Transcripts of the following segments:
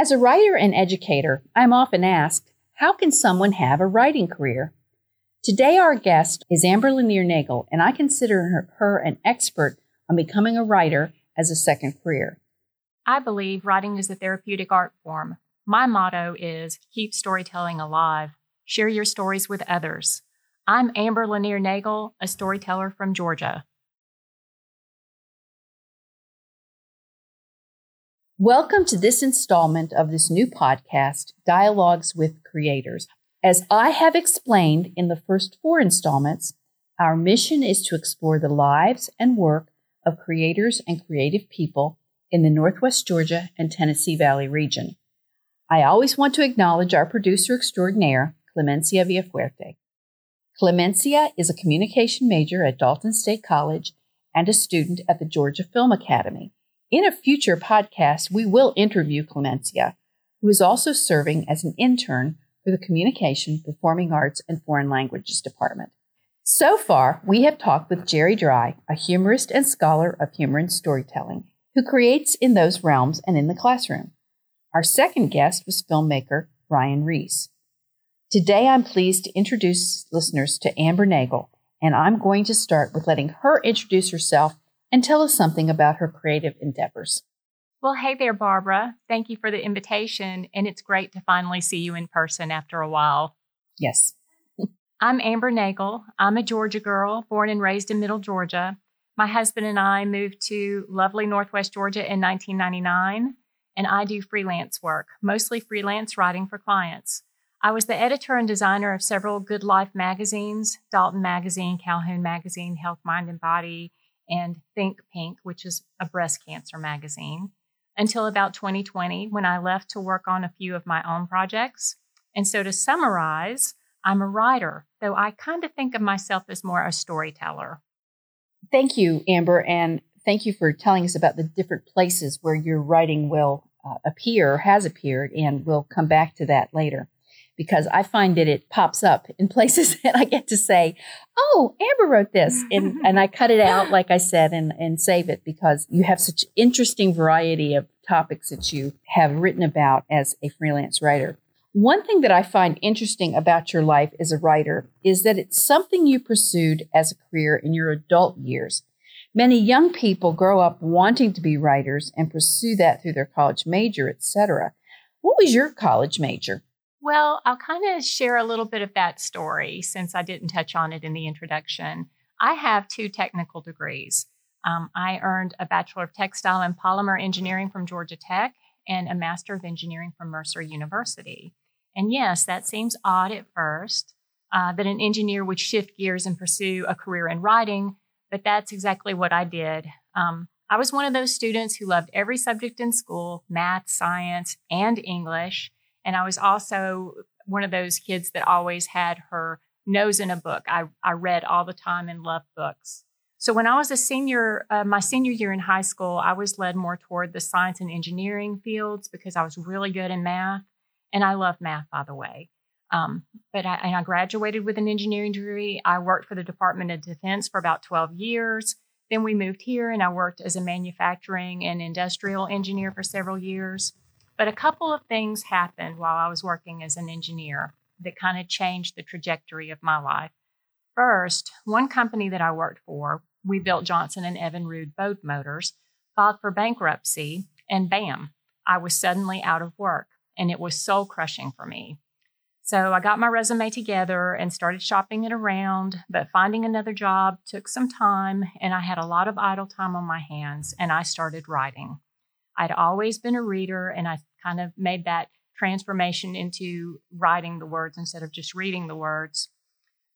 As a writer and educator, I'm often asked, how can someone have a writing career? Today, our guest is Amber Lanier Nagle, and I consider her, her, an expert on becoming a writer as a second career. I believe writing is a therapeutic art form. My motto is keep storytelling alive, share your stories with others. I'm Amber Lanier Nagle, a storyteller from Georgia. Welcome to this installment of this new podcast, Dialogues with Creators. As I have explained in the first four installments, our mission is to explore the lives and work of creators and creative people in the Northwest Georgia and Tennessee Valley region. I always want to acknowledge our producer extraordinaire, Clemencia Villafuerte. Clemencia is a communication major at Dalton State College and a student at the Georgia Film Academy. In a future podcast, we will interview Clemencia, who is also serving as an intern for the Communication, Performing Arts, and Foreign Languages Department. So far, we have talked with Jerry Dry, a humorist and scholar of humor and storytelling, who creates in those realms and in the classroom. Our second guest was filmmaker Ryan Reese. Today, I'm pleased to introduce listeners to Amber Nagle, and I'm going to start with letting her introduce herself and tell us something about her creative endeavors. Well, hey there, Barbara. Thank you for the invitation, and it's great to finally see you in person after a while. Yes. I'm Amber Nagle. I'm a Georgia girl, born and raised in Middle Georgia. My husband and I moved to lovely Northwest Georgia in 1999, and I do freelance work, mostly freelance writing for clients. I was the editor and designer of several Good Life magazines Dalton Magazine, Calhoun Magazine, Health, Mind, and Body, and Think Pink, which is a breast cancer magazine, until about 2020 when I left to work on a few of my own projects. And so to summarize, I'm a writer, though I kind of think of myself as more a storyteller. Thank you, Amber, and thank you for telling us about the different places where your writing will uh, appear, has appeared, and we'll come back to that later because I find that it pops up in places that I get to say, "Oh, Amber wrote this," and and I cut it out, like I said, and and save it because you have such interesting variety of topics that you have written about as a freelance writer. One thing that I find interesting about your life as a writer is that it's something you pursued as a career in your adult years. Many young people grow up wanting to be writers and pursue that through their college major, etc. What was your college major? Well, I'll kind of share a little bit of that story since I didn't touch on it in the introduction. I have two technical degrees. Um, I earned a Bachelor of Textile and Polymer Engineering from Georgia Tech and a Master of Engineering from Mercer University. And yes, that seems odd at first uh, that an engineer would shift gears and pursue a career in writing, but that's exactly what I did. Um, I was one of those students who loved every subject in school math, science, and English. And I was also one of those kids that always had her nose in a book. I, I read all the time and loved books. So when I was a senior, uh, my senior year in high school, I was led more toward the science and engineering fields because I was really good in math. And I love math, by the way. Um, but I, I graduated with an engineering degree. I worked for the Department of Defense for about 12 years. Then we moved here and I worked as a manufacturing and industrial engineer for several years. But a couple of things happened while I was working as an engineer that kind of changed the trajectory of my life. First, one company that I worked for, we built Johnson and Evinrude boat motors, filed for bankruptcy, and bam, I was suddenly out of work, and it was soul crushing for me. So I got my resume together and started shopping it around, but finding another job took some time, and I had a lot of idle time on my hands, and I started writing. I'd always been a reader, and I kind of made that transformation into writing the words instead of just reading the words.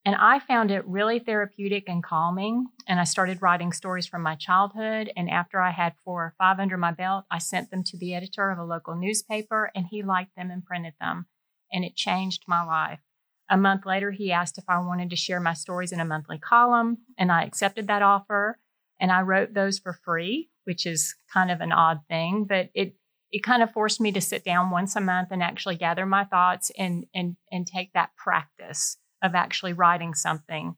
And I found it really therapeutic and calming. And I started writing stories from my childhood. And after I had four or five under my belt, I sent them to the editor of a local newspaper, and he liked them and printed them. And it changed my life. A month later, he asked if I wanted to share my stories in a monthly column, and I accepted that offer. And I wrote those for free, which is kind of an odd thing, but it it kind of forced me to sit down once a month and actually gather my thoughts and and and take that practice of actually writing something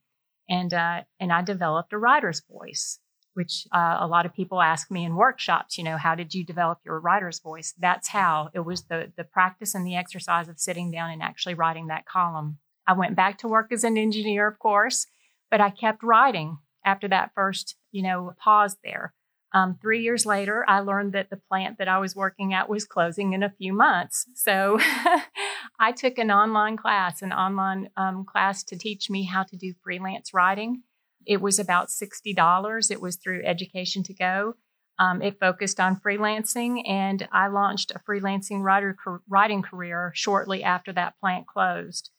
and uh, and I developed a writer's voice which uh, a lot of people ask me in workshops, you know, how did you develop your writer's voice? That's how it was the, the practice and the exercise of sitting down and actually writing that column. I went back to work as an engineer, of course, but I kept writing after that first, you know, pause there. Um, three years later, I learned that the plant that I was working at was closing in a few months. So I took an online class, an online um, class to teach me how to do freelance writing. It was about $60. It was through Education to Go. Um, it focused on freelancing, and I launched a freelancing writer writing career shortly after that plant closed.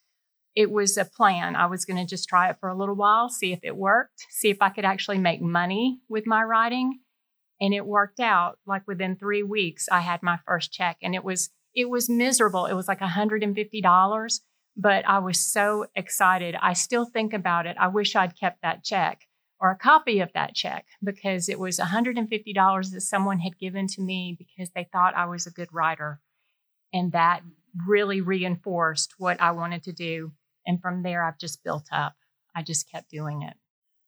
It was a plan. I was going to just try it for a little while, see if it worked, see if I could actually make money with my writing and it worked out like within three weeks i had my first check and it was it was miserable. It was like $150 but i was so excited. I still think about it. I wish i'd kept that check or a copy of that check because it was $150 that someone had given to me because they thought i was a good writer and that really reinforced what i wanted to do and from there i've just built up. I just kept doing it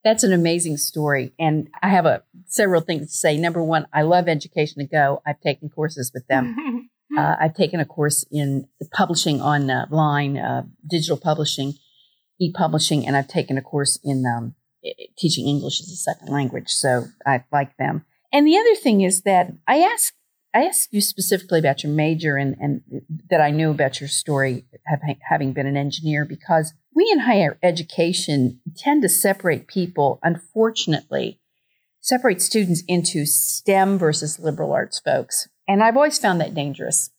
that's an amazing story. And I have a several things to say. Number one, I love Education to Go. I've taken courses with them. uh, I've taken a course in publishing online, uh, digital publishing, e-publishing, and I've taken a course in um, teaching English as a second language. So I like them. And the other thing is that I asked I asked you specifically about your major and, and that I knew about your story, having been an engineer, because we in higher education tend to separate people, unfortunately, separate students into STEM versus liberal arts folks. And I've always found that dangerous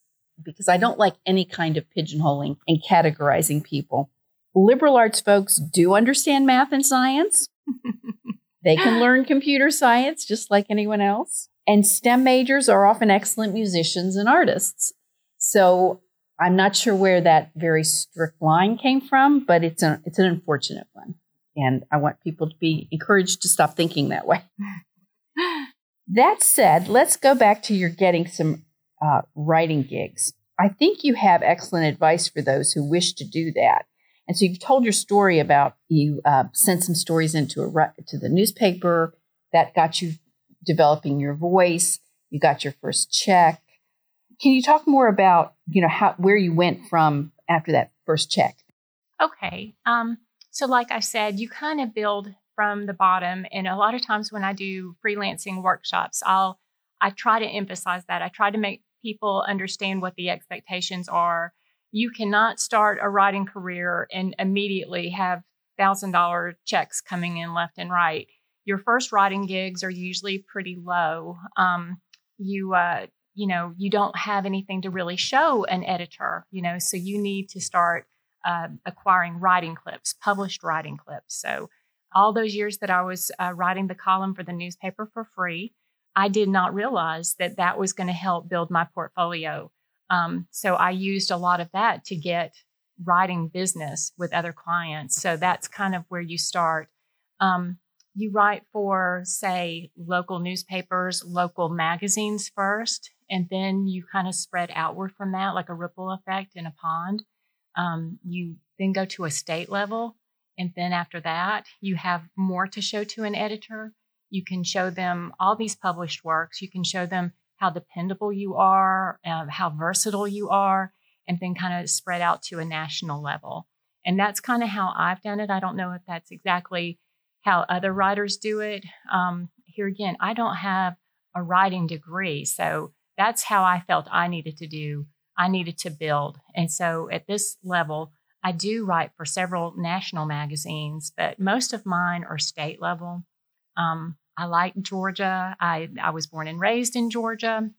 because I don't like any kind of pigeonholing and categorizing people. Liberal arts folks do understand math and science. they can learn computer science just like anyone else. And STEM majors are often excellent musicians and artists. So I'm not sure where that very strict line came from, but it's an it's an unfortunate one. And I want people to be encouraged to stop thinking that way. that said, let's go back to your getting some uh, writing gigs. I think you have excellent advice for those who wish to do that. And so you've told your story about you uh, sent some stories into a to the newspaper that got you developing your voice. You got your first check. Can you talk more about, you know, how where you went from after that first check? Okay. Um, so like I said, you kind of build from the bottom. And a lot of times when I do freelancing workshops, I'll I try to emphasize that. I try to make people understand what the expectations are. You cannot start a writing career and immediately have thousand dollar checks coming in left and right. Your first writing gigs are usually pretty low. Um, you uh, you know, you don't have anything to really show an editor, you know, so you need to start uh, acquiring writing clips, published writing clips. So, all those years that I was uh, writing the column for the newspaper for free, I did not realize that that was going to help build my portfolio. Um, so, I used a lot of that to get writing business with other clients. So, that's kind of where you start. Um, you write for, say, local newspapers, local magazines first, and then you kind of spread outward from that like a ripple effect in a pond. Um, you then go to a state level, and then after that, you have more to show to an editor. You can show them all these published works. You can show them how dependable you are, um, how versatile you are, and then kind of spread out to a national level. And that's kind of how I've done it. I don't know if that's exactly how other writers do it. Um, here again, I don't have a writing degree. So that's how I felt I needed to do. I needed to build. And so at this level, I do write for several national magazines, but most of mine are state level. Um, I like Georgia. I, I was born and raised in Georgia.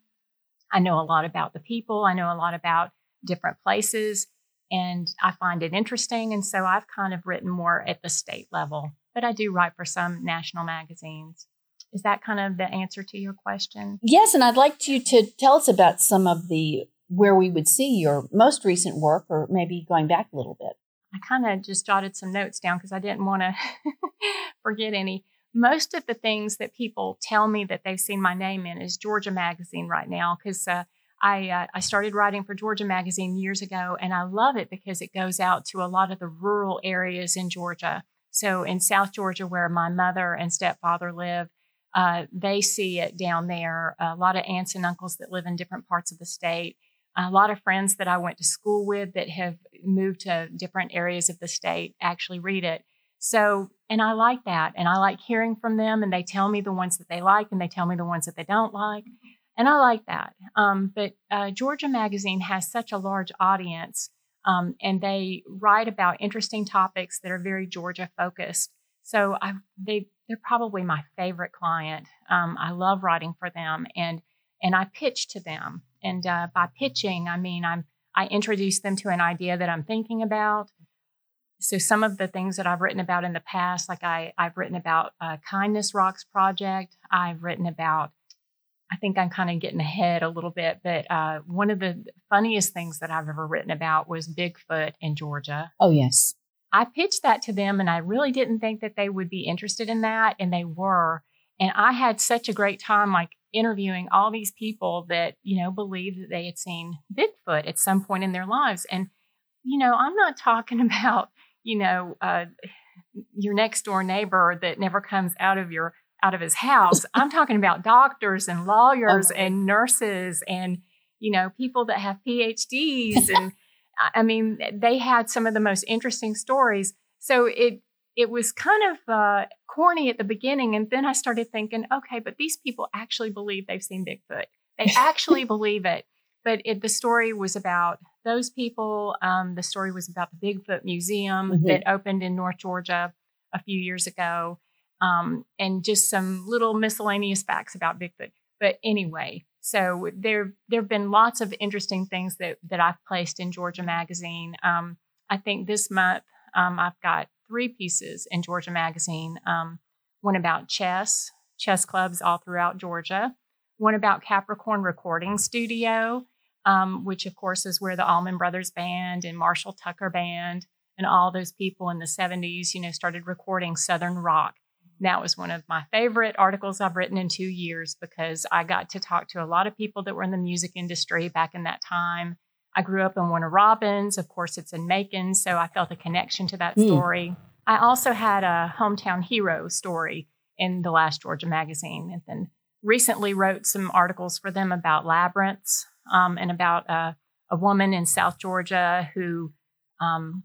I know a lot about the people, I know a lot about different places, and I find it interesting. And so I've kind of written more at the state level, but I do write for some national magazines. Is that kind of the answer to your question? Yes, and I'd like you to tell us about some of the where we would see your most recent work, or maybe going back a little bit. I kind of just jotted some notes down because I didn't want to forget any. Most of the things that people tell me that they've seen my name in is Georgia Magazine right now because uh, I uh, I started writing for Georgia Magazine years ago, and I love it because it goes out to a lot of the rural areas in Georgia. So in South Georgia, where my mother and stepfather live, Uh, they see it down there. A lot of aunts and uncles that live in different parts of the state. A lot of friends that I went to school with that have moved to different areas of the state actually read it. So, and I like that. And I like hearing from them, and they tell me the ones that they like, and they tell me the ones that they don't like. And I like that. Um, but uh, Georgia Magazine has such a large audience, um, and they write about interesting topics that are very Georgia focused. So I, they they're probably my favorite client. Um, I love writing for them, and and I pitch to them. And uh, by pitching, I mean I'm I introduce them to an idea that I'm thinking about. So some of the things that I've written about in the past, like I I've written about uh, Kindness Rocks project. I've written about. I think I'm kind of getting ahead a little bit, but uh, one of the funniest things that I've ever written about was Bigfoot in Georgia. Oh yes. I pitched that to them and I really didn't think that they would be interested in that. And they were. And I had such a great time, like interviewing all these people that, you know, believed that they had seen Bigfoot at some point in their lives. And, you know, I'm not talking about, you know, uh, your next door neighbor that never comes out of your out of his house. I'm talking about doctors and lawyers and nurses and you know people that have PhDs and I mean, they had some of the most interesting stories. So it it was kind of uh, corny at the beginning, and then I started thinking, okay, but these people actually believe they've seen Bigfoot. They actually believe it. But it, the story was about those people. Um, the story was about the Bigfoot Museum mm-hmm. that opened in North Georgia a few years ago, um, and just some little miscellaneous facts about Bigfoot. But anyway, so there there have been lots of interesting things that that I've placed in Georgia Magazine. Um, I think this month um, I've got three pieces in Georgia Magazine. Um, one about chess, chess clubs all throughout Georgia. One about Capricorn Recording Studio, um, which of course is where the Allman Brothers Band and Marshall Tucker Band and all those people in the 70s, you know, started recording Southern rock. That was one of my favorite articles I've written in two years because I got to talk to a lot of people that were in the music industry back in that time. I grew up in Warner Robins. Of course, it's in Macon, so I felt a connection to that mm. story. I also had a hometown hero story in the last Georgia magazine, and then recently wrote some articles for them about labyrinths um, and about uh, a woman in South Georgia who um,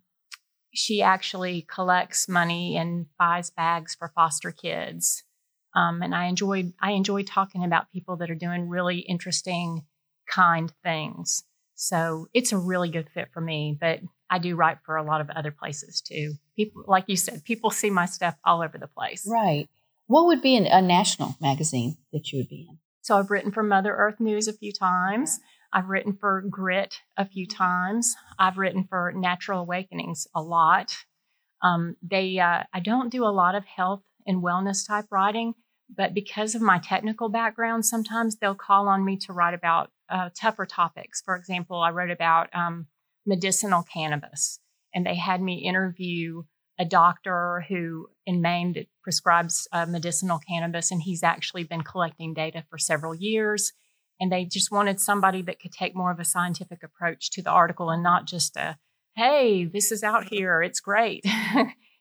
she actually collects money and buys bags for foster kids. Um, and I enjoyed I enjoy talking about people that are doing really interesting, kind things. So it's a really good fit for me. But I do write for a lot of other places too. People, like you said, people see my stuff all over the place. Right. What would be an, a national magazine that you would be in? So I've written for Mother Earth News a few times. I've written for Grit a few times. I've written for Natural Awakenings a lot. Um, they, uh, I don't do a lot of health and wellness type writing, but because of my technical background, sometimes they'll call on me to write about uh, tougher topics. For example, I wrote about um, medicinal cannabis, and they had me interview a doctor who in Maine that prescribes uh, medicinal cannabis, and he's actually been collecting data for several years and they just wanted somebody that could take more of a scientific approach to the article and not just a hey this is out here. It's great.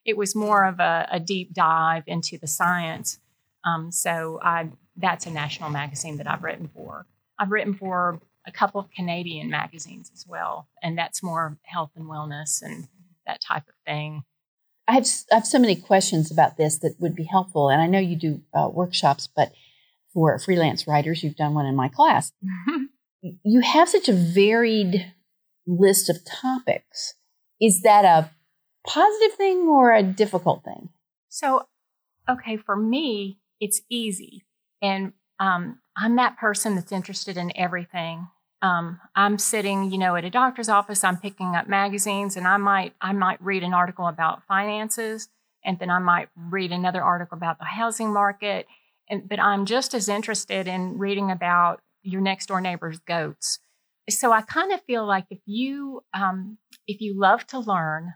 It was more of a, a, deep dive into the science. Um, so I, that's a national magazine that i've written for. I've written for a couple of canadian magazines as well and that's more health and wellness and that type of thing. I have, I have so many questions about this that would be helpful and i know you do uh, workshops but for freelance writers. You've done one in my class. you have such a varied list of topics. Is that a positive thing or a difficult thing? So, okay, for me, it's easy. And um, I'm that person that's interested in everything. Um, I'm sitting, you know, at a doctor's office. I'm picking up magazines, and I might, I might read an article about finances, and then I might read another article about the housing market, and, but I'm just as interested in reading about your next door neighbor's goats. So I kind of feel like if you um, if you love to learn,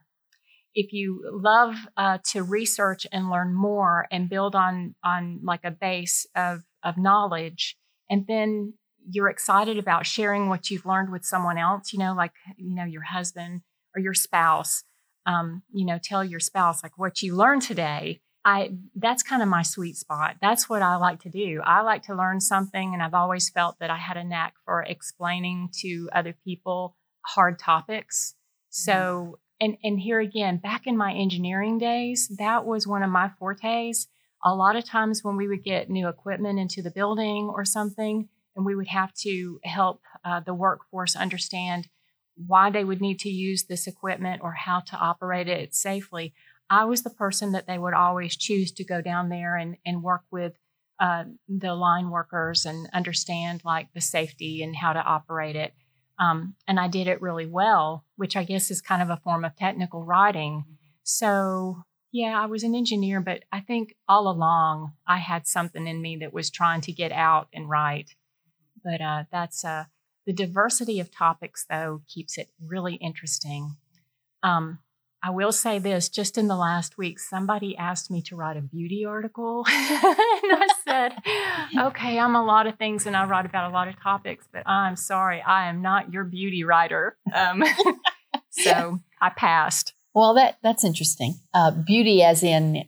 if you love uh, to research and learn more and build on on like a base of of knowledge, and then you're excited about sharing what you've learned with someone else, you know, like you know your husband or your spouse. Um, you know, tell your spouse like what you learned today I that's kind of my sweet spot. That's what I like to do. I like to learn something and I've always felt that I had a knack for explaining to other people hard topics. So mm-hmm. and and here again, back in my engineering days, that was one of my fortes. A lot of times when we would get new equipment into the building or something, and we would have to help uh, the workforce understand why they would need to use this equipment or how to operate it safely. I was the person that they would always choose to go down there and, and work with uh, the line workers and understand like the safety and how to operate it. Um, and I did it really well, which I guess is kind of a form of technical writing. So, yeah, I was an engineer, but I think all along I had something in me that was trying to get out and write. But uh, that's uh, the diversity of topics, though, keeps it really interesting. Um, I will say this just in the last week, somebody asked me to write a beauty article. and I said, okay, I'm a lot of things and I write about a lot of topics, but I'm sorry, I am not your beauty writer. Um, so I passed. Well, that that's interesting. Uh, beauty, as in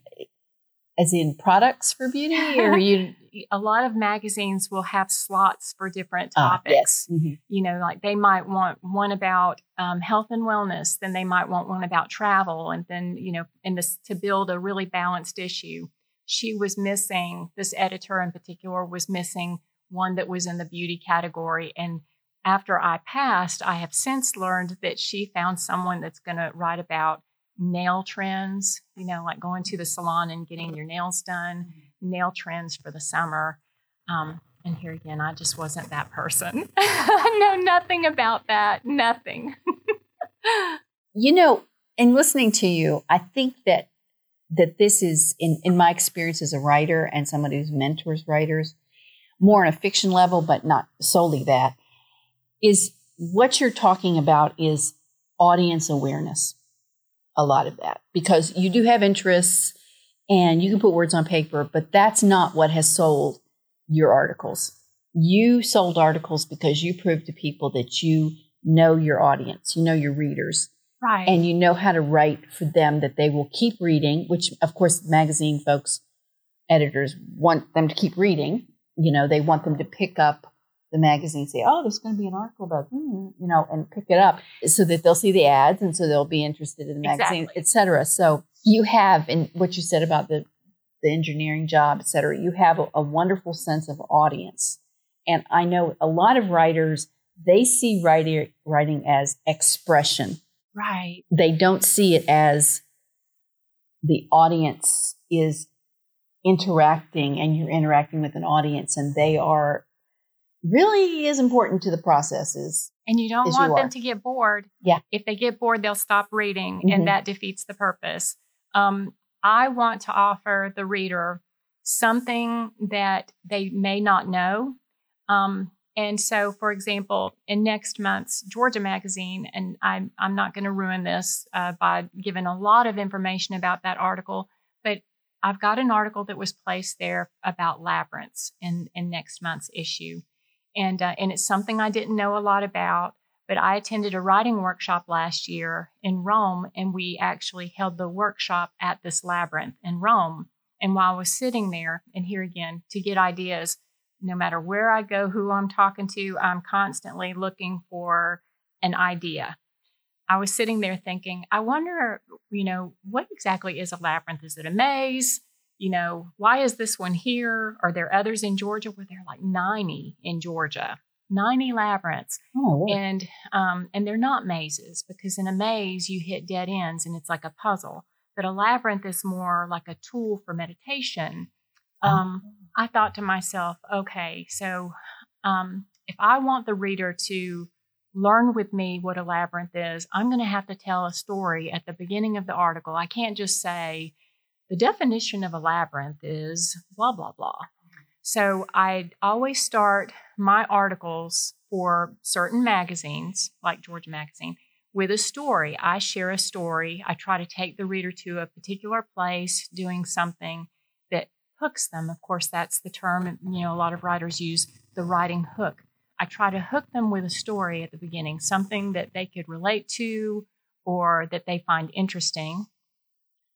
as in products for beauty, or you a lot of magazines will have slots for different ah, topics. Uh, yes. Mm-hmm. You know, like they might want one about um, health and wellness, then they might want one about travel, and then you know, in this to build a really balanced issue. She was missing this editor in particular was missing one that was in the beauty category, and after I passed, I have since learned that she found someone that's going to write about nail trends. You know, like going to the salon and getting your nails done mm-hmm nail trends for the summer. Um, and here again, I just wasn't that person. I know nothing about that, nothing. you know, in listening to you, I think that that this is in, in my experience as a writer and somebody who mentors writers, more on a fiction level, but not solely that, is what you're talking about is audience awareness. A lot of that. Because you do have interests and you can put words on paper, but that's not what has sold your articles. You sold articles because you proved to people that you know your audience, you know your readers. Right. And you know how to write for them that they will keep reading, which of course magazine folks, editors want them to keep reading. You know, they want them to pick up the magazine, say, oh, there's going to be an article about, hmm, you know, and pick it up so that they'll see the ads and so they'll be interested in the magazine, exactly. et cetera. So you have in what you said about the the engineering job, et cetera, you have a, a wonderful sense of audience. And I know a lot of writers, they see writing, writing as expression. Right. They don't see it as the audience is interacting and you're interacting with an audience and they are really is important to the processes. And you don't want you them to get bored. Yeah. If they get bored, they'll stop reading mm-hmm. and that defeats the purpose. Um, I want to offer the reader something that they may not know. Um, and so, for example, in next month's Georgia Magazine, and I'm, I'm not going to ruin this uh, by giving a lot of information about that article, but I've got an article that was placed there about labyrinths in, in next month's issue. And, uh, and it's something I didn't know a lot about. But I attended a writing workshop last year in Rome, and we actually held the workshop at this labyrinth in Rome. And while I was sitting there, and here again, to get ideas, no matter where I go, who I'm talking to, I'm constantly looking for an idea. I was sitting there thinking, I wonder, you know, what exactly is a labyrinth? Is it a maze? You know, why is this one here? Are there others in Georgia? Were there like 90 in Georgia? 90 labyrinths. Oh, and um, and they're not mazes because in a maze you hit dead ends and it's like a puzzle. But a labyrinth is more like a tool for meditation. Um, oh. I thought to myself, okay, so um, if I want the reader to learn with me what a labyrinth is, I'm going to have to tell a story at the beginning of the article. I can't just say, the definition of a labyrinth is blah, blah, blah. So I always start my articles for certain magazines, like Georgia Magazine, with a story. I share a story. I try to take the reader to a particular place doing something that hooks them. Of course, that's the term, you know, a lot of writers use the writing hook. I try to hook them with a story at the beginning, something that they could relate to or that they find interesting.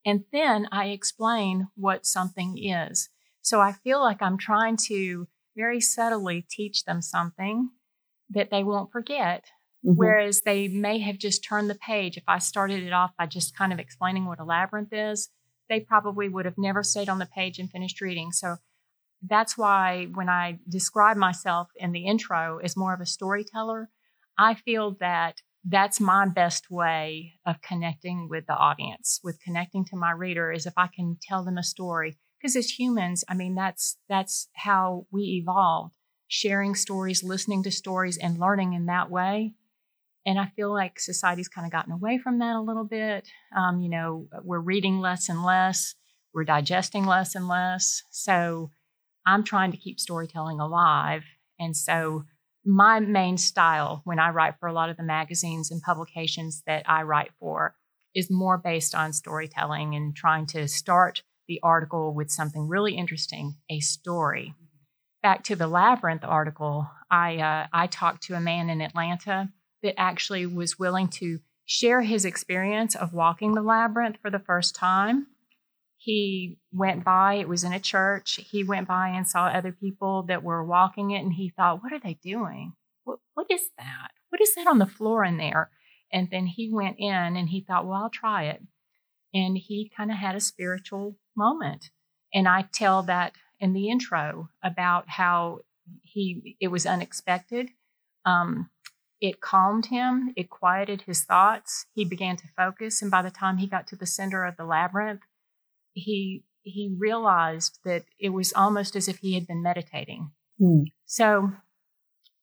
And then I explain what something is. So I feel like I'm trying to very subtly teach them something that they won't forget. Mm-hmm. Whereas they may have just turned the page. If I started it off by just kind of explaining what a labyrinth is, they probably would have never stayed on the page and finished reading. So that's why when I describe myself in the intro as more of a storyteller, I feel that that's my best way of connecting with the audience, with connecting to my reader is if I can tell them a story. Because as humans, I mean that's that's how we evolved, sharing stories, listening to stories and learning in that way. And I feel like society's kind of gotten away from that a little bit. Um, you know, we're reading less and less, we're digesting less and less. So I'm trying to keep storytelling alive. And so my main style when I write for a lot of the magazines and publications that I write for is more based on storytelling and trying to start the article with something really interesting, a story. Back to the labyrinth article, I uh, I talked to a man in Atlanta that actually was willing to share his experience of walking the labyrinth for the first time. He went by, it was in a church. He went by and saw other people that were walking it, and he thought, What are they doing? What, what is that? What is that on the floor in there? And then he went in and he thought, Well, I'll try it. And he kind of had a spiritual moment. And I tell that in the intro about how he it was unexpected. Um, it calmed him, it quieted his thoughts. He began to focus, and by the time he got to the center of the labyrinth, he he realized that it was almost as if he had been meditating. Hmm. So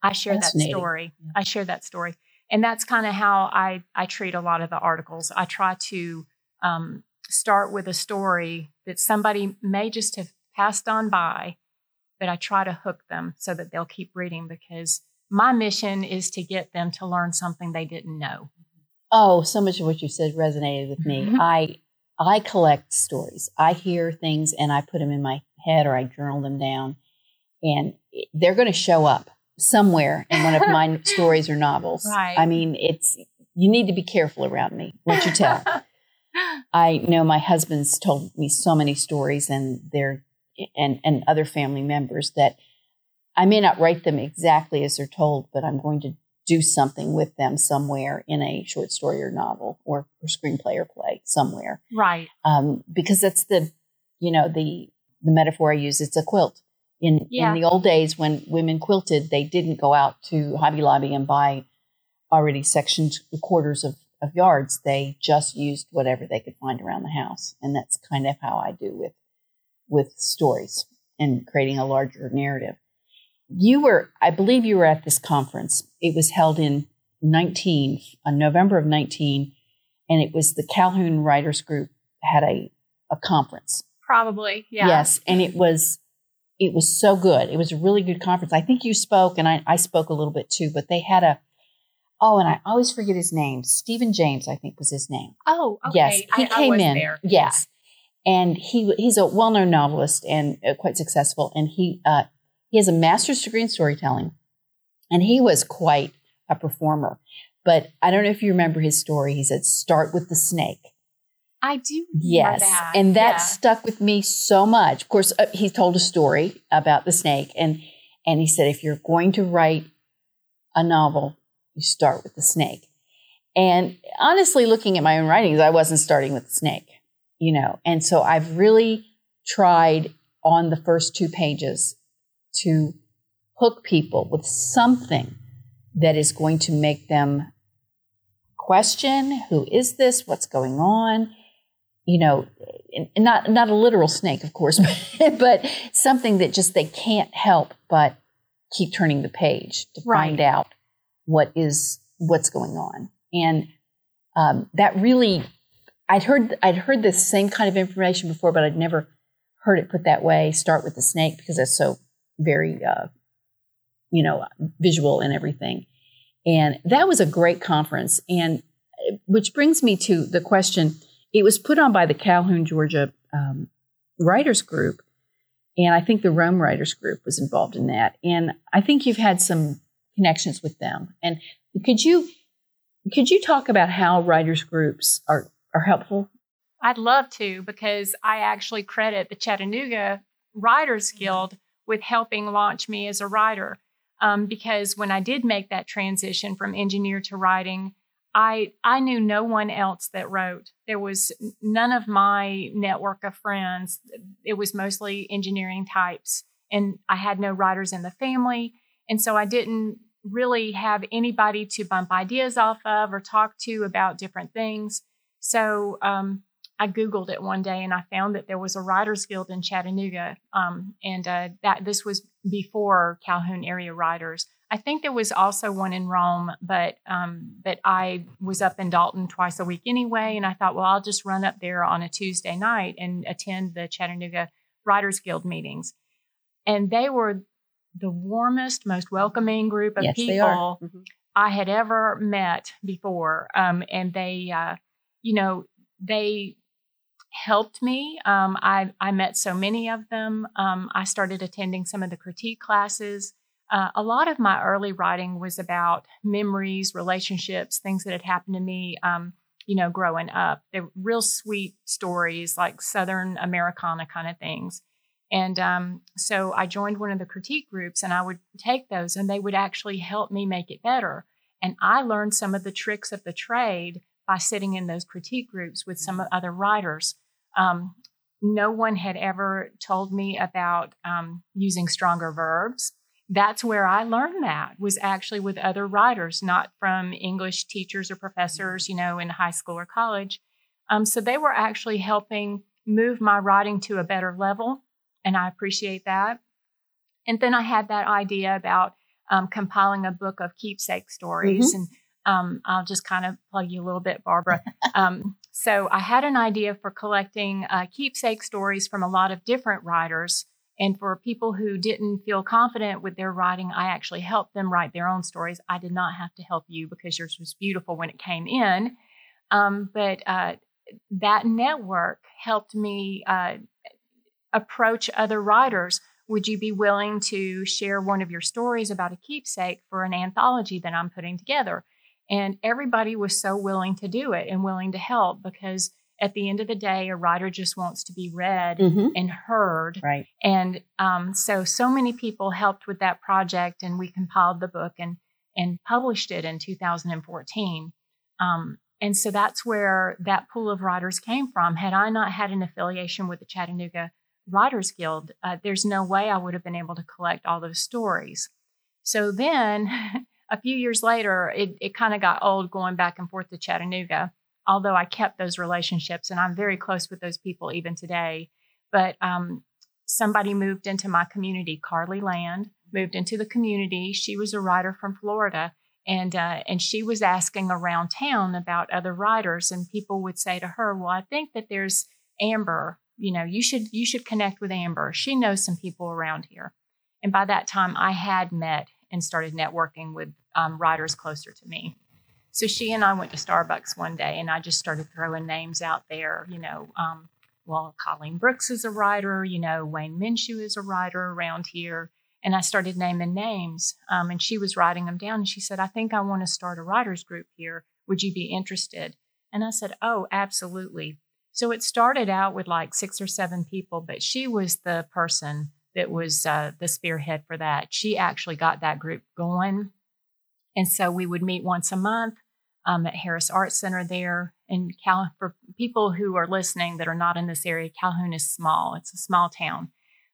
I share that story. Yeah. I share that story, and that's kind of how I I treat a lot of the articles. I try to um, start with a story that somebody may just have passed on by, but I try to hook them so that they'll keep reading because my mission is to get them to learn something they didn't know. Oh, so much of what you said resonated with me. Mm-hmm. I I collect stories. I hear things and I put them in my head or I journal them down, and they're going to show up somewhere in one of my stories or novels. Right. I mean, it's you need to be careful around me what you tell. I know my husband's told me so many stories, and they're and and other family members that I may not write them exactly as they're told, but I'm going to do something with them somewhere in a short story or novel or, or screenplay or play somewhere. Right. Um, because that's the, you know, the the metaphor I use. It's a quilt. In yeah. in the old days when women quilted, they didn't go out to Hobby Lobby and buy already sectioned quarters of, of yards. They just used whatever they could find around the house, and that's kind of how I do with with stories and creating a larger narrative you were, I believe you were at this conference. It was held in 19, on November of 19, and it was the Calhoun Writers Group had a, a conference. Probably, yeah. Yes, and it was it was so good. It was a really good conference. I think you spoke, and I, I spoke a little bit too, but they had a oh, and I always forget his name. Steven James, I think, was his name. Oh, okay. Yes, he I, came I in. There. Yes, and he he's a well known novelist and uh, quite successful, and he uh, he has a master's degree in storytelling, and he was quite a performer. But I don't know if you remember his story. He said, "Start with the snake." I do. Yes, that. and that yeah. stuck with me so much. Of course, uh, he told a story about the snake, and and he said, if you're going to write a novel, you start with the snake. And honestly, looking at my own writings, I wasn't starting with the snake, you know. And so I've really tried on the first two pages to hook people with something that is going to make them question who is this what's going on you know not not a literal snake of course but, but something that just they can't help but keep turning the page to right. find out what is what's going on and um, that really i'd heard i'd heard the same kind of information before but i'd never heard it put that way start with the snake because it's so very, uh, you know, visual and everything. And that was a great conference. And uh, which brings me to the question it was put on by the Calhoun, Georgia um, Writers Group. And I think the Rome Writers Group was involved in that. And I think you've had some connections with them. And could you could you talk about how writers groups are are helpful I'd love to because I actually credit the Chattanooga Writers Guild with helping launch me as a writer. Um, because when I did make that transition from engineer to writing, I I knew no one else that wrote. There was none of my network of friends. It was mostly engineering types, and I had no writers in the family, and so I didn't really have anybody to bump ideas off of or talk to about different things. So um, I Googled it one day and I found that there was a Writers Guild in Chattanooga, um, and uh, that this was before Calhoun area writers. I think there was also one in Rome, but um, but I was up in Dalton twice a week anyway, and I thought, well, I'll just run up there on a Tuesday night and attend the Chattanooga Writers Guild meetings, and they were the warmest, most welcoming group of yes, people mm-hmm. I had ever met before, um, and they, uh, you know, they helped me. Um, I, I met so many of them. Um, I started attending some of the critique classes. Uh, a lot of my early writing was about memories, relationships, things that had happened to me, um, you know, growing up. They're real sweet stories, like Southern Americana kind of things. And um, so I joined one of the critique groups and I would take those and they would actually help me make it better. And I learned some of the tricks of the trade by sitting in those critique groups with some other writers. Um, no one had ever told me about um, using stronger verbs. That's where I learned that was actually with other writers, not from English teachers or professors, you know, in high school or college. Um, so they were actually helping move my writing to a better level, and I appreciate that. And then I had that idea about um, compiling a book of keepsake stories, mm-hmm. and um, I'll just kind of plug you a little bit, Barbara. Um, so I had an idea for collecting uh, keepsake stories from a lot of different writers. And for people who didn't feel confident with their writing, I actually helped them write their own stories. I did not have to help you because yours was beautiful when it came in. Um, but uh, that network helped me uh, approach other writers. Would you be willing to share one of your stories about a keepsake for an anthology that I'm putting together? And everybody was so willing to do it and willing to help because at the end of the day, a writer just wants to be read mm-hmm. and heard. Right. And um, so, so many people helped with that project, and we compiled the book and and published it in 2014. Um, and so that's where that pool of writers came from. Had I not had an affiliation with the Chattanooga Writers Guild, uh, there's no way I would have been able to collect all those stories. So then a few years later, it, it kind of got old going back and forth to Chattanooga, although I kept those relationships and I'm very close with those people even today. But um, somebody moved into my community, Carly Land, moved into the community. She was a writer from Florida. And uh, and she was asking around town about other writers, and people would say to her, "Well, I think that there's Amber. You know, you should you should connect with Amber. She knows some people around here." And by that time, I had met and started networking with um, writers closer to me. So she and I went to Starbucks one day, and I just started throwing names out there. You know, um, well, Colleen Brooks is a writer. You know, Wayne Minshew is a writer around here. And I started naming names, um, and she was writing them down. And she said, "I think I want to start a writers group here. Would you be interested?" And I said, "Oh, absolutely." So it started out with like six or seven people, but she was the person that was uh, the spearhead for that. She actually got that group going. And so we would meet once a month um, at Harris Arts Center there. And Cal- for people who are listening that are not in this area, Calhoun is small, it's a small town.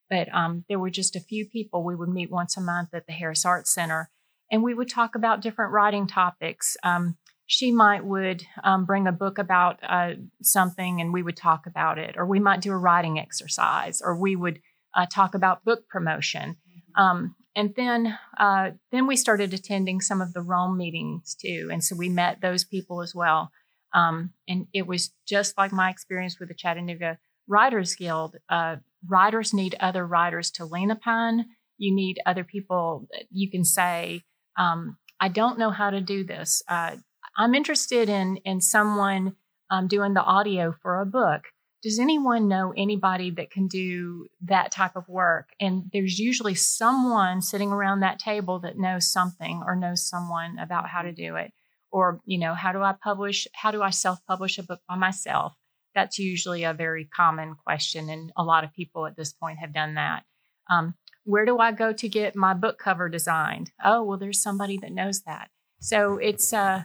But um, there were just a few people. We would meet once a month at the Harris Arts Center and we would talk about different writing topics. Um, she might would um, bring a book about uh, something and we would talk about it or we might do a writing exercise or we would uh, talk about book promotion. Mm-hmm. Um, and then, uh, then we started attending some of the Rome meetings too, and so we met those people as well. Um, and it was just like my experience with the Chattanooga Writers Guild. Uh, writers need other writers to lean upon. You need other people you can say, um, "I don't know how to do this. Uh, I'm interested in in someone um, doing the audio for a book." does anyone know anybody that can do that type of work? And there's usually someone sitting around that table that knows something or knows someone about how to do it. Or, you know, how do I publish? How do I self publish a book by myself? that's usually a very common question, and a lot of people at this point have done that. Um, where do I go to get my book cover designed? Oh, well, there's somebody that knows that. So it's uh,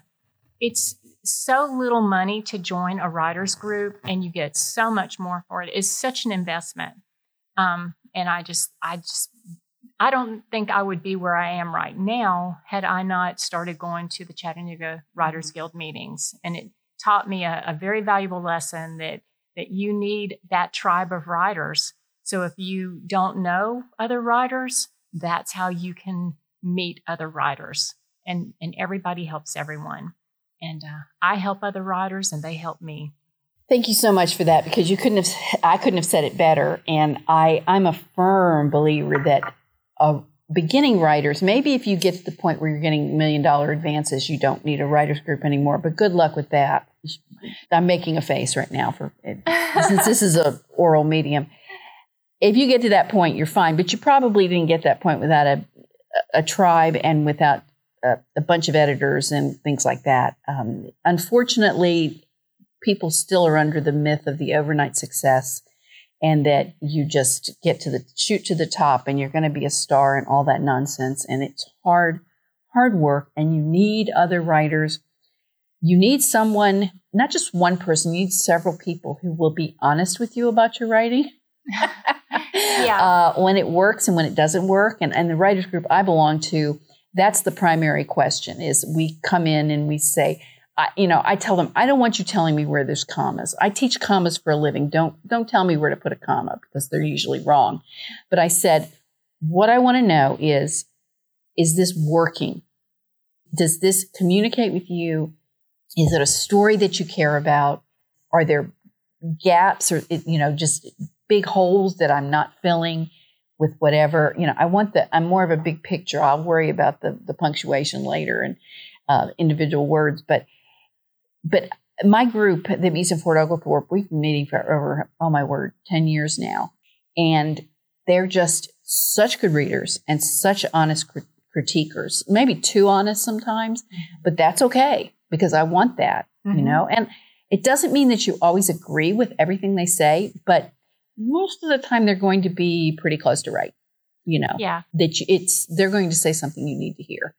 it's so little money to join a writers group, and you get so much more for it. It's such an investment, um, and I just I just I don't think I would be where I am right now had I not started going to the Chattanooga Writers mm-hmm. Guild meetings. And it taught me a, a, very valuable lesson that that you need that tribe of writers. So if you don't know other writers, that's how you can meet other writers. And and everybody helps everyone. And uh, I help other writers, and they help me. Thank you so much for that because you couldn't have I couldn't have said it better. And I I'm a firm believer that of beginning writers, maybe if you get to the point where you're getting million dollar advances, you don't need a writers group anymore. But good luck with that. I'm making a face right now for since this is a oral medium. If you get to that point, you're fine. But you probably didn't get that point without a a tribe and without a, a bunch of editors and things like that. Um, unfortunately, people still are under the myth of the overnight success and that you just get to the shoot to the top and you're going to be a star and all that nonsense and it's hard hard work and you need other writers you need someone not just one person you need several people who will be honest with you about your writing yeah. Uh, when it works and when it doesn't work and, and the writers group i belong to that's the primary question is we come in and we say I, you know, I tell them, I don't want you telling me where there's commas. I teach commas for a living. Don't don't tell me where to put a comma because they're usually wrong. But I said, what I want to know is, is this working? Does this communicate with you? Is it a story that you care about? Are there gaps or you know just big holes that I'm not filling with whatever? You know, I want the. I'm more of a big picture. I'll worry about the the punctuation later and uh, individual words, but but my group, the Mies and Fort Oglethorpe, we've been meeting for over, oh my word, 10 years now. And they're just such good readers and such honest crit- critiquers, maybe too honest sometimes, but that's okay because I want that, mm-hmm. you know? And it doesn't mean that you always agree with everything they say, but most of the time they're going to be pretty close to right, you know? Yeah. That you, it's, they're going to say something you need to hear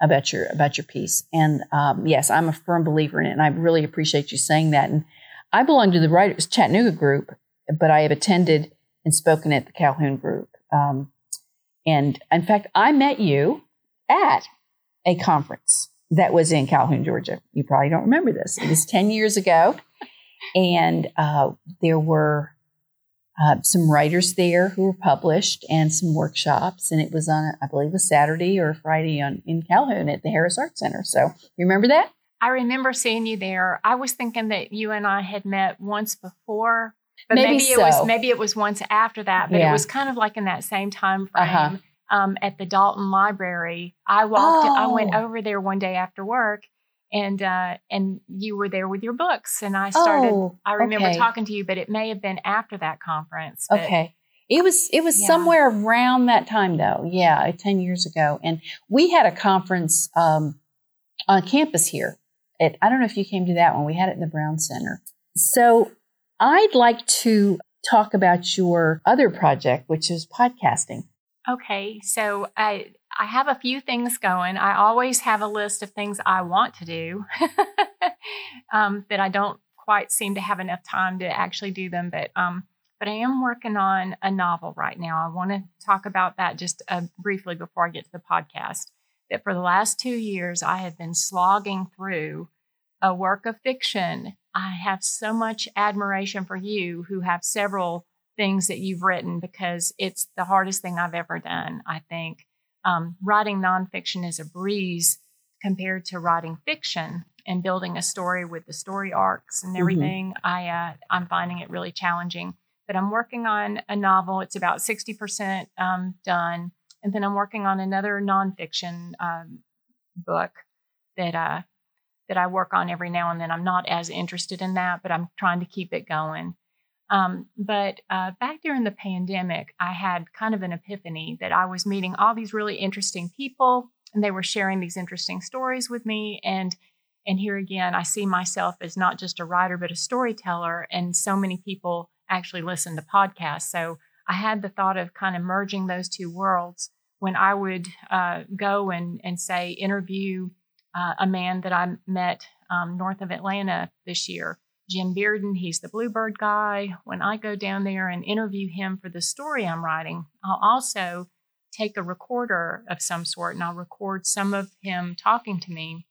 about your about your piece. And um, yes, I'm a firm believer in it, and I really appreciate you saying that. And I belong to the Writers Chattanooga group, but I have attended and spoken at the Calhoun group. Um, and in fact, I met you at a conference that was in Calhoun, Georgia. You probably don't remember this. It was 10 years ago. And uh, there were uh, some writers there who were published and some workshops. And it was on, I believe, a Saturday or Friday on, in Calhoun at the Harris Art Center. So you remember that? I remember seeing you there. I was thinking that you and I had met once before, but maybe, maybe so. it was maybe it was once after that. But yeah. it was kind of like in that same time frame. Uh-huh. Um, at the Dalton Library, I walked. Oh. I went oh. over there one day after work, and uh, and you were there with your books, and I started. Oh, I remember okay. talking to you, but it may have been after that conference. But, okay, it was it was yeah. somewhere around that time, though. Yeah, ten years ago, and we had a conference um, on campus here. At, I don't know if you came to that one. We had it in the Brown Center. So I'd like to talk about your other project, which is podcasting. Okay, so I I have a few things going. I always have a list of things I want to do um, that I don't quite seem to have enough time to actually do them. But um, but I am working on a novel right now. I want to talk about that just uh, briefly before I get to the podcast. That for the last two years I have been slogging through a work of fiction. I have so much admiration for you who have several things that you've written because it's the hardest thing I've ever done. I think um, writing nonfiction is a breeze compared to writing fiction and building a story with the story arcs and mm-hmm. everything. Mm-hmm. I uh, I'm finding it really challenging. But I'm working on a novel. It's about sixty percent um, done, and then I'm working on another nonfiction um, book that uh, that I work on every now and then. I'm not as interested in that, but I'm trying to keep it going. Um, but uh, back during the pandemic, I had kind of an epiphany that I was meeting all these really interesting people, and they were sharing these interesting stories with me. And And here again, I see myself as not just a writer, but a storyteller. And so many people actually listen to podcasts. So I had the thought of kind of merging those two worlds when I would uh, go and, and say, interview uh, a man that I met um, north of Atlanta this year, Jim Bearden. He's the Bluebird guy. When I go down there and interview him for the story I'm writing, I'll also take a recorder of some sort and I'll record some of him talking to me.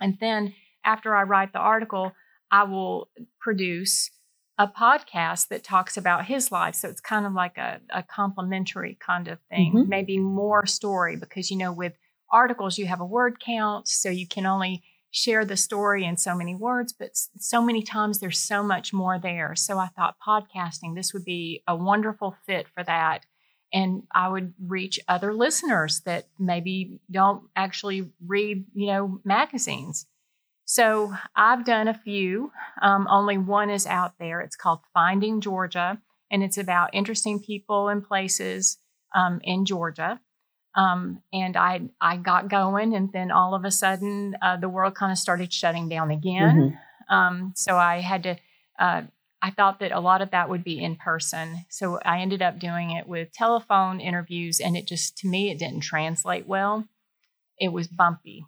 And then after I write the article, I will produce a podcast that talks about his life. So it's kind of like a, a complementary kind of thing, mm-hmm. maybe more story, because, you know, with articles, you have a word count. So you can only share the story in so many words, but so many times there's so much more there. So I thought podcasting, this would be a wonderful fit for that. And I would reach other listeners that maybe don't actually read, you know, magazines. So I've done a few. Um, only one is out there. It's called Finding Georgia, and it's about interesting people and places um, in Georgia. Um, and I I got going, and then all of a sudden, uh, the world kind of started shutting down again. Mm-hmm. Um, so I had to. Uh, I thought that a lot of that would be in person, so I ended up doing it with telephone interviews, and it just to me it didn't translate well. It was bumpy.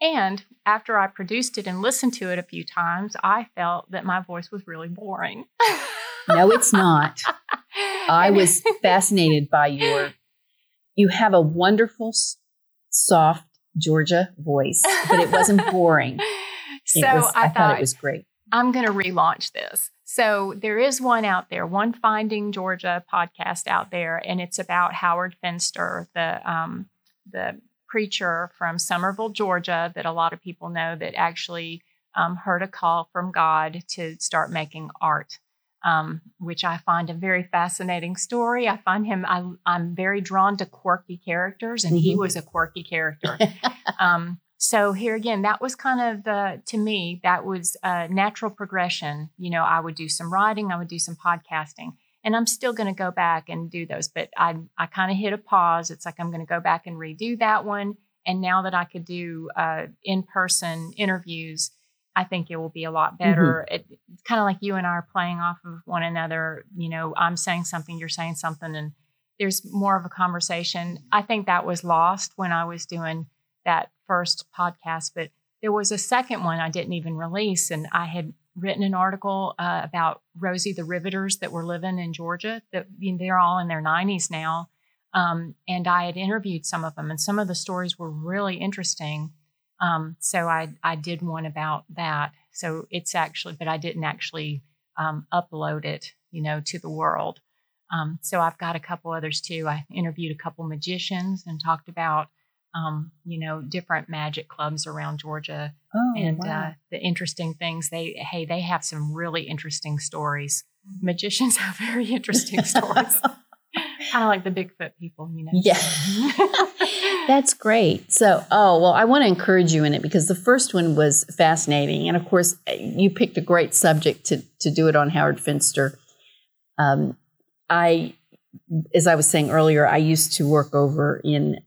And after I produced it and listened to it a few times, I felt that my voice was really boring. no, it's not. I was fascinated by your you have a wonderful, soft Georgia voice, but it wasn't boring. so was, I, I thought, thought it was great. I'm going to relaunch this. So there is one out there, one Finding Georgia podcast out there, and it's about Howard Finster, the um, the preacher from Summerville, Georgia, that a lot of people know that actually um, heard a call from God to start making art um, which I find a very fascinating story. I find him, I, am very drawn to quirky characters, and mm-hmm. he was a quirky character. um, so here again, that was kind of the, to me, that was a natural progression. You know, I would do some writing, I would do some podcasting, and I'm still going to go back and do those, but I, I kind of hit a pause. It's like I'm going to go back and redo that one. And now that I could do uh, in person interviews, I think it will be a lot better. Mm-hmm. It, it's kind of like you and I are playing off of one another. You know, I'm saying something, you're saying something, and there's more of a conversation. I think that was lost when I was doing that first podcast, but there was a second one I didn't even release, and I had written an article uh, about Rosie the Riveters that were living in Georgia. That you know, they're all in their 90s now, um, and I had interviewed some of them, and some of the stories were really interesting. Um, so I, I did one about that. So it's actually, but I didn't actually um, upload it, you know, to the world. Um, so I've got a couple others too. I interviewed a couple magicians and talked about, um, you know, different magic clubs around Georgia oh, and wow. uh, the interesting things. They, hey, they have some really interesting stories. Mm-hmm. Magicians have very interesting stories. kind of like the Bigfoot people, you know. Yeah. That's great. So, oh, well, I want to encourage you in it because the first one was fascinating. And of course, you picked a great subject to, to do it on Howard Finster. Um, I, as I was saying earlier, I used to work over in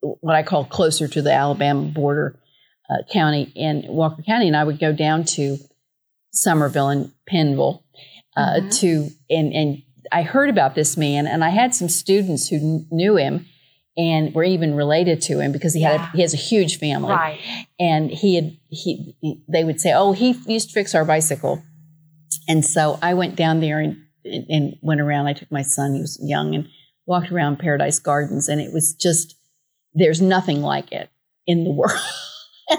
what I call closer to the Alabama border uh, county in Walker County. And I would go down to Summerville and Pennville uh, mm-hmm. to, and, and I heard about this man, and I had some students who kn- knew him and were even related to him because he yeah. had a, he has a huge family. Right. And he had he, he, they would say, "Oh, he used to fix our bicycle." And so I went down there and and went around. I took my son; he was young, and walked around Paradise Gardens, and it was just there's nothing like it in the world.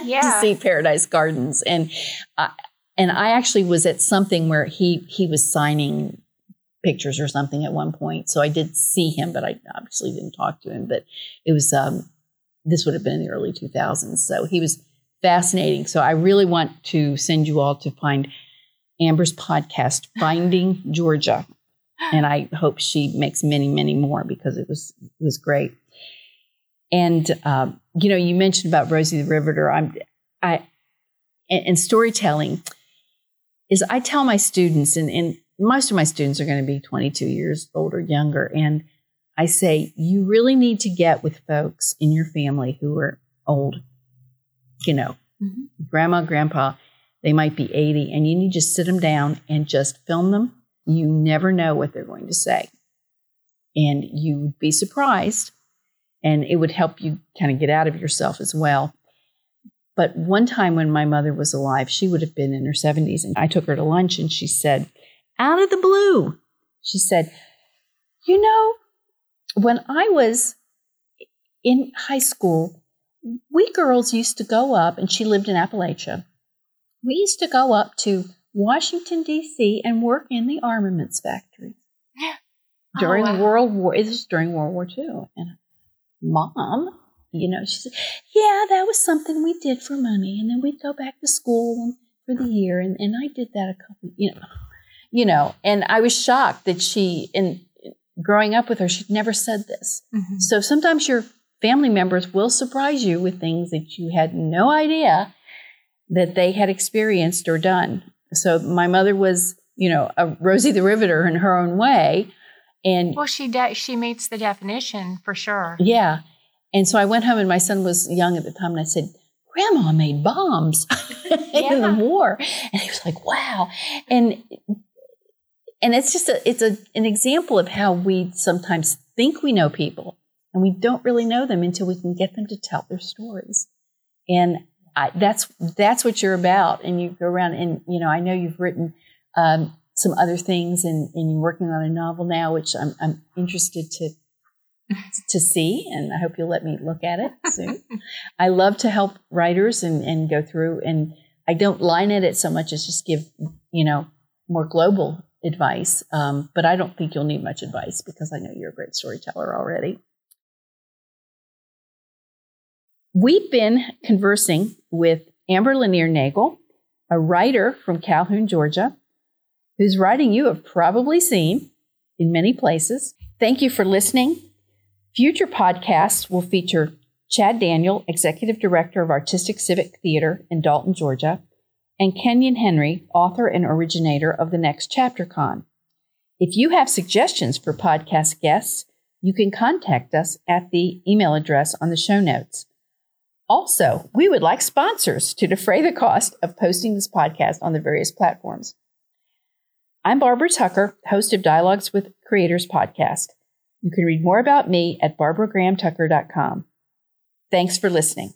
Yeah. to see Paradise Gardens, and I, and I actually was at something where he he was signing pictures or something at one point. So I did see him, but I obviously didn't talk to him. But it was um, this would have been in the early 2000s. So he was fascinating. So I really want to send you all to find Amber's podcast, Finding Georgia, and I hope she makes many, many more because it was it was great. And um, you know, you mentioned about Rosie the Riveter. I'm I and, and storytelling is I tell my students and, and most of my students are going to be 22 years old or younger. And I say, you really need to get with folks in your family who are old, you know, mm-hmm. grandma, grandpa, they might be 80, and you need to sit them down and just film them. You never know what they're going to say. And you would be surprised, and it would help you kind of get out of yourself as well. But one time when my mother was alive, she would have been in her 70s, and I took her to lunch, and she said, out of the blue, she said, You know, when I was in high school, we girls used to go up, and she lived in Appalachia. We used to go up to Washington, D.C., and work in the armaments factories during oh, wow. World War. This was during World War II. And mom, you know, she said, "Yeah, that was something we did for money, and then we'd go back to school and for the year, and, and I did that a couple, you know, you know." And I was shocked that she, in growing up with her, she'd never said this. Mm-hmm. So sometimes your family members will surprise you with things that you had no idea that they had experienced or done. So my mother was, you know, a Rosie the Riveter in her own way. And well, she de- she meets the definition for sure. Yeah. And so I went home and my son was young at the time and I said, Grandma made bombs in the war. And he was like, wow. And and it's just a it's a an example of how we sometimes think we know people and we don't really know them until we can get them to tell their stories. And I, that's that's what you're about. And you go around and you know I know you've written um, some other things and, and you're working on a novel now, which I'm I'm interested to to see, and I hope you'll let me look at it soon. I love to help writers and, and go through, and I don't line edit so much as just give, you know, more global advice. Um, but I don't think you'll need much advice because I know you're a great storyteller already. We've been conversing with Amber Lanier Nagle, a writer from Calhoun, Georgia, whose writing you have probably seen in many places. Thank you for listening. Future podcasts will feature Chad Daniel, Executive Director of Artistic Civic Theater in Dalton, Georgia, and Kenyon Henry, author and originator of the Next Chapter Con. If you have suggestions for podcast guests, you can contact us at the email address on the show notes. Also, we would like sponsors to defray the cost of posting this podcast on the various platforms. I'm Barbara Tucker, host of Dialogues with Creators podcast. You can read more about me at barbaragrahamtucker.com. Thanks for listening.